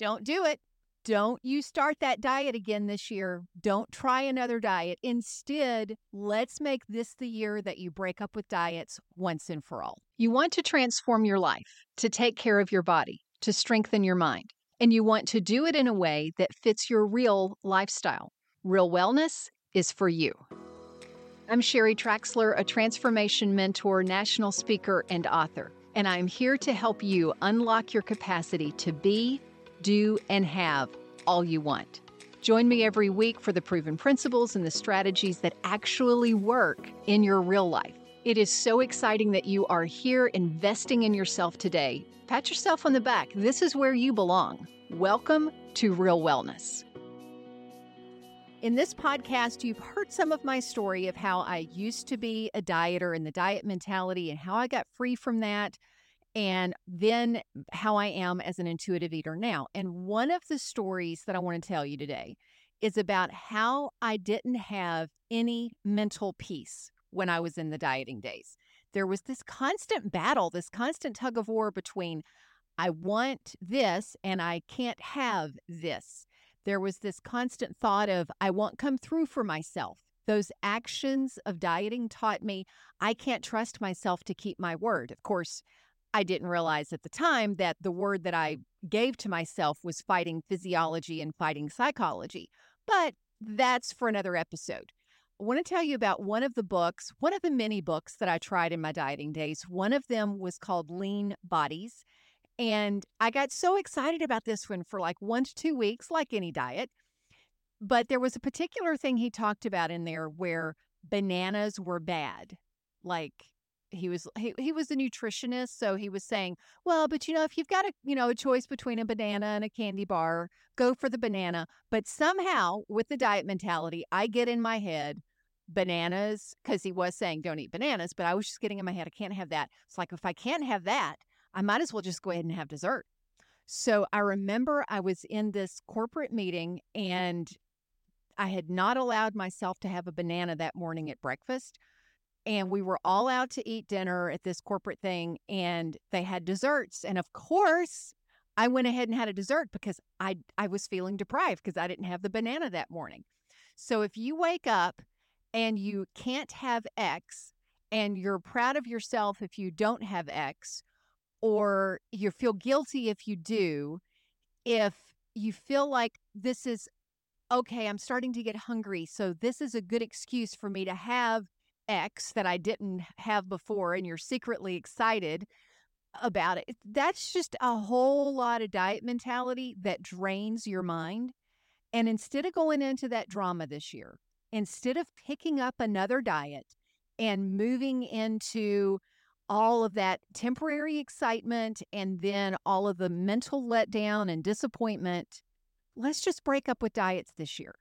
Don't do it. Don't you start that diet again this year. Don't try another diet. Instead, let's make this the year that you break up with diets once and for all. You want to transform your life, to take care of your body, to strengthen your mind, and you want to do it in a way that fits your real lifestyle. Real wellness is for you. I'm Sherry Traxler, a transformation mentor, national speaker, and author, and I'm here to help you unlock your capacity to be do, and have all you want. Join me every week for the proven principles and the strategies that actually work in your real life. It is so exciting that you are here investing in yourself today. Pat yourself on the back. This is where you belong. Welcome to Real Wellness. In this podcast, you've heard some of my story of how I used to be a dieter and the diet mentality and how I got free from that and then how I am as an intuitive eater now. And one of the stories that I want to tell you today is about how I didn't have any mental peace when I was in the dieting days. There was this constant battle, this constant tug of war between I want this and I can't have this. There was this constant thought of I won't come through for myself. Those actions of dieting taught me I can't trust myself to keep my word. Of course, I didn't realize at the time that the word that I gave to myself was fighting physiology and fighting psychology. But that's for another episode. I want to tell you about one of the books, one of the many books that I tried in my dieting days. One of them was called Lean Bodies. And I got so excited about this one for like one to two weeks, like any diet. But there was a particular thing he talked about in there where bananas were bad. Like he was he, he was a nutritionist so he was saying well but you know if you've got a you know a choice between a banana and a candy bar go for the banana. But somehow with the diet mentality i get in my head bananas because he was saying don't eat bananas but i was just getting in my head i can't have that. It's like if i can't have that i might as well just go ahead and have dessert. So i remember i was in this corporate meeting and i had not allowed myself to have a banana that morning at breakfast and we were all out to eat dinner at this corporate thing and they had desserts and of course I went ahead and had a dessert because I I was feeling deprived because I didn't have the banana that morning. So if you wake up and you can't have X and you're proud of yourself if you don't have X or you feel guilty if you do, if you feel like this is okay, I'm starting to get hungry, so this is a good excuse for me to have X that I didn't have before and you're secretly excited about it. That's just a whole lot of diet mentality that drains your mind. And instead of going into that drama this year, instead of picking up another diet and moving into all of that temporary excitement and then all of the mental letdown and disappointment, let's just break up with diets this year.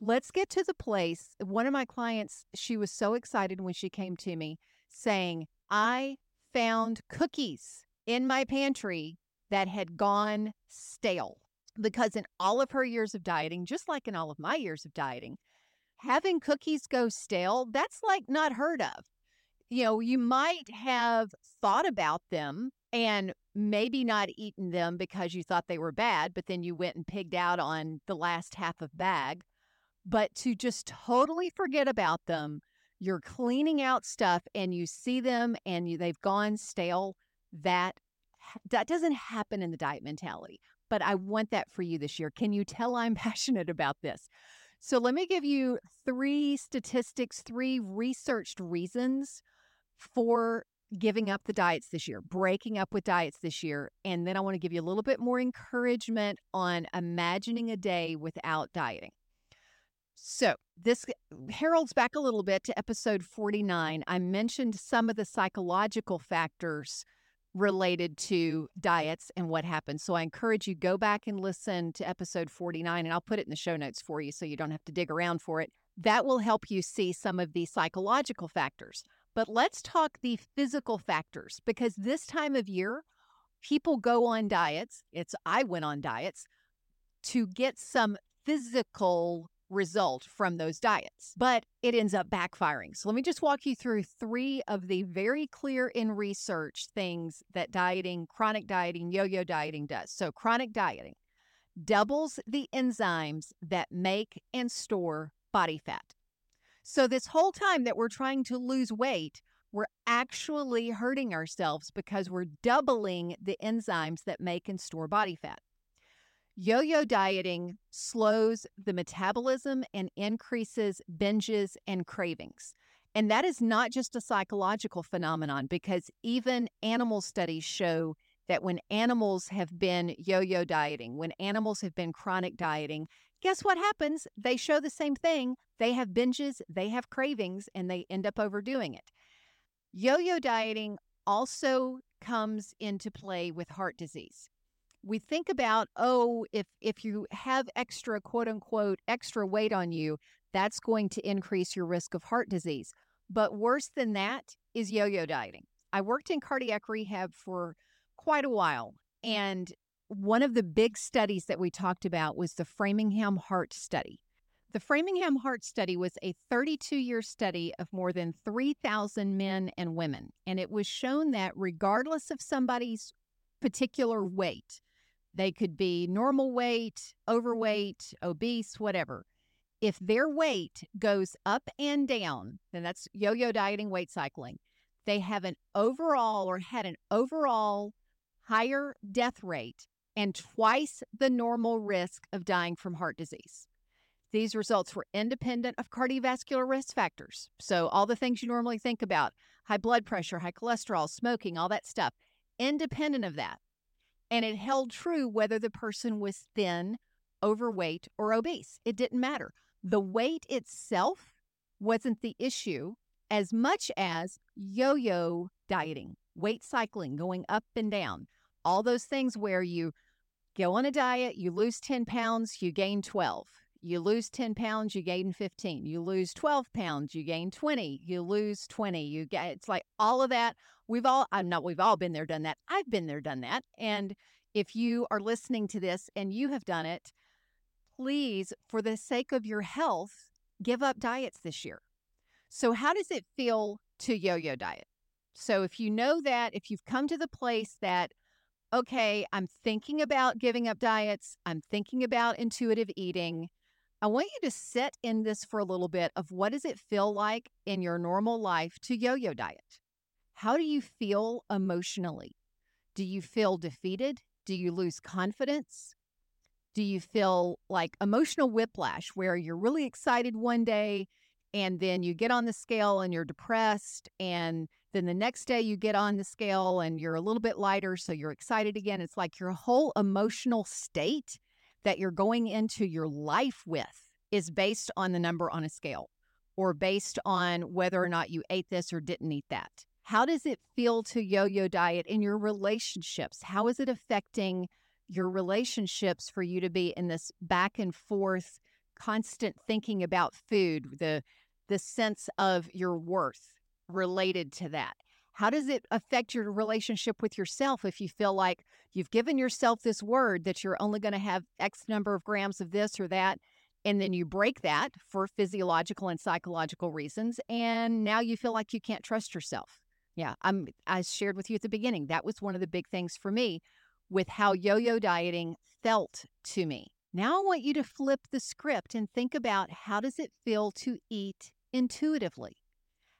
Let's get to the place. One of my clients, she was so excited when she came to me saying, I found cookies in my pantry that had gone stale. Because in all of her years of dieting, just like in all of my years of dieting, having cookies go stale, that's like not heard of. You know, you might have thought about them and maybe not eaten them because you thought they were bad, but then you went and pigged out on the last half of bag. But to just totally forget about them, you're cleaning out stuff and you see them and you, they've gone stale. That that doesn't happen in the diet mentality. But I want that for you this year. Can you tell I'm passionate about this? So let me give you three statistics, three researched reasons for giving up the diets this year, breaking up with diets this year. And then I want to give you a little bit more encouragement on imagining a day without dieting. So, this heralds back a little bit to episode 49. I mentioned some of the psychological factors related to diets and what happens. So I encourage you go back and listen to episode 49 and I'll put it in the show notes for you so you don't have to dig around for it. That will help you see some of the psychological factors. But let's talk the physical factors because this time of year people go on diets. It's I went on diets to get some physical result from those diets, but it ends up backfiring. So let me just walk you through three of the very clear in research things that dieting, chronic dieting, yo yo dieting does. So, chronic dieting. doubles the enzymes that make and store body fat. So, this whole time that we're trying to lose weight, we're actually hurting ourselves because we're doubling the enzymes that make and store body fat. Yo yo dieting slows the metabolism and increases binges and cravings. And that is not just a psychological phenomenon because even animal studies show that when animals have been yo yo dieting, when animals have been chronic dieting, guess what happens? They show the same thing. They have binges, they have cravings, and they end up overdoing it. Yo yo dieting also comes into play with heart disease. We think about, oh, if if you have extra quote unquote extra weight on you, that's going to increase your risk of heart disease. But worse than that is yo yo dieting. I worked in cardiac rehab for quite a while. And one of the big studies that we talked about was the Framingham Heart Study. The Framingham Heart Study was a 32 year study of more than 3,000 men and women. And it was shown that regardless of somebody's particular weight, they could be normal weight, mm-hmm. overweight, obese, whatever. If their weight goes up and down, then that's yo yo dieting, weight cycling, they have an overall or had an overall higher death rate and twice the normal risk of dying from heart disease. These results were independent of cardiovascular risk factors. So, all the things you normally think about high blood pressure, high cholesterol, smoking, all that stuff, independent of that. And it held true whether the person was thin, overweight, or obese. It didn't matter. The weight itself wasn't the issue as much as yo yo dieting, weight cycling, going up and down all those things where you go on a diet, you lose 10 pounds, you gain 12. You lose 10 pounds, you gain 15. You lose 12 pounds, you gain 20. You lose 20. You get it's like all of that. We've all I'm not we've all been there done that. I've been there done that. And if you are listening to this and you have done it, please for the sake of your health, give up diets this year. So how does it feel to yo-yo diet? So if you know that if you've come to the place that okay, I'm thinking about giving up diets, I'm thinking about intuitive eating. I want you to sit in this for a little bit of what does it feel like in your normal life to yo-yo diet? How do you feel emotionally? Do you feel defeated? Do you lose confidence? Do you feel like emotional whiplash where you're really excited one day and then you get on the scale and you're depressed and then the next day you get on the scale and you're a little bit lighter, so you're excited again. It's like your whole emotional state that you're going into your life with is based on the number on a scale or based on whether or not you ate this or didn't eat that. How does it feel to yo yo diet in your relationships? How is it affecting your relationships for you to be in this back and forth, constant thinking about food, the the sense of your worth? related to that? How does it affect your relationship with yourself if you feel like you've given yourself this word that you're only going to have X number of grams of this or that? And then you break that for physiological and psychological reasons. And now you feel like you can't trust yourself. Yeah, I'm, I shared with you at the beginning. That was one of the big things for me with how yo yo dieting felt to me. Now I want you to flip the script and think about how does it feel to eat intuitively?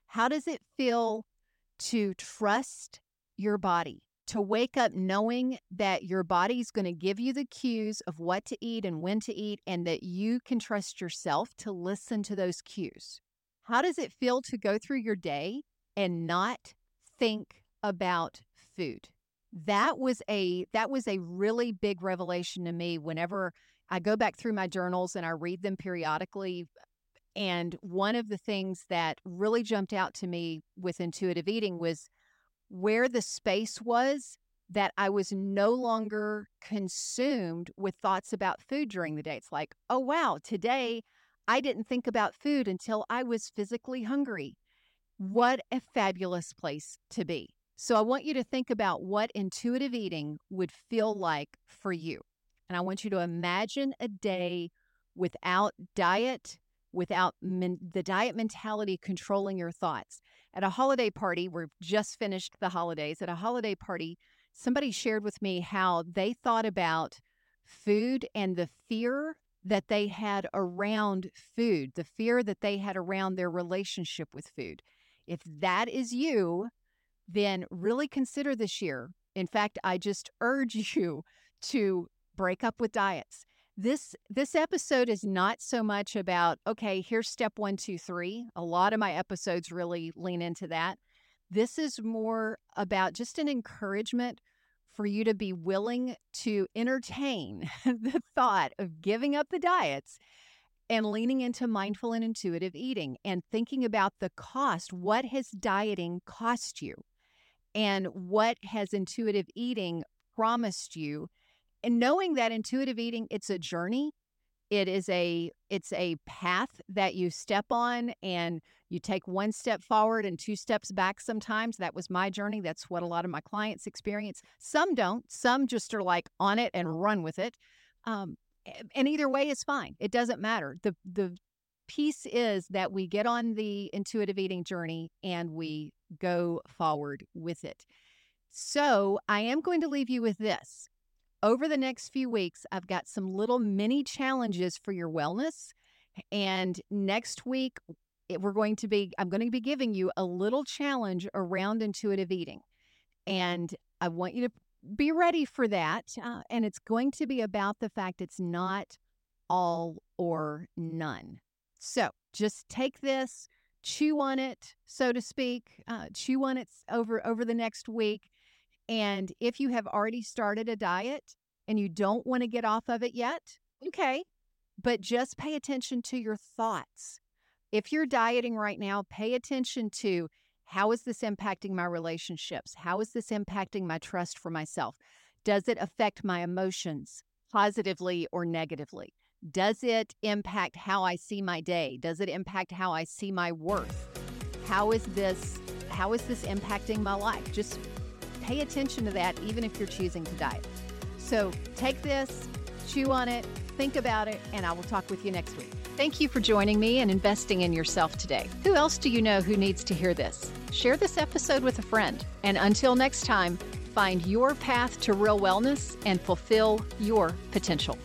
How does it feel to trust your body? To wake up knowing that your body's going to give you the cues of what to eat and when to eat, and that you can trust yourself to listen to those cues. How does it feel to go through your day and not think about food? That was a that was a really big revelation to me whenever I go back through my journals and I read them periodically and one of the things that really jumped out to me with intuitive eating was where the space was that I was no longer consumed with thoughts about food during the day. It's like, oh, wow, today I didn't think about food until I was physically hungry. What a fabulous place to be. So I want you to think about what intuitive eating would feel like for you. And I want you to imagine a day without diet, without men- the diet mentality controlling your thoughts. At a holiday party, we've just finished the holidays. At a holiday party, somebody shared with me how they thought about food and the fear that they had around food, the fear that they had around their relationship with food. If that is you, then really consider this year. In fact, I just urge you to break up with diets. This this episode is not so much about okay, here's step one, two, three. A lot of my episodes really lean into that. This is more about just an encouragement for you to be willing to entertain the thought of giving up the diets and leaning into mm-hmm. mindful and intuitive eating and thinking about the cost. What has dieting cost you? And what has intuitive eating promised you? And knowing that intuitive eating, it's a journey. It is a it's a path that you step on and you take one step forward and two steps back sometimes. That was my journey. That's what a lot of my clients experience. Some don't. Some just are like on it and run with it. Um, and either way is fine. It doesn't matter. The the piece is that we get on the intuitive eating journey and we go forward with it. So, I am going to leave you with this. Over the next few weeks, I've got some little mini challenges for your wellness. And next week, we're going to be, I'm going to be giving you a little challenge around intuitive eating. And I want you to be ready for that. Uh, and it's going to be about the fact it's not all or none. So just take this, chew on it, so to speak, uh, chew on it over over the next week. And if you have already started a diet and you don't want to get off of it yet, okay, but just pay attention to your thoughts. If you're dieting right now, pay attention to how is this impacting my relationships? How is this impacting my trust for myself? Does it affect my emotions positively or negatively? Does it impact how I see my day? Does it impact how I see my worth? How is this how is this impacting my life? Just pay attention to that even if you're choosing to diet. So, take this, chew on it, think about it, and I will talk with you next week. Thank you for joining me and investing in yourself today. Who else do you know who needs to hear this? Share this episode with a friend. And until next time, find your path to real wellness and fulfill your potential.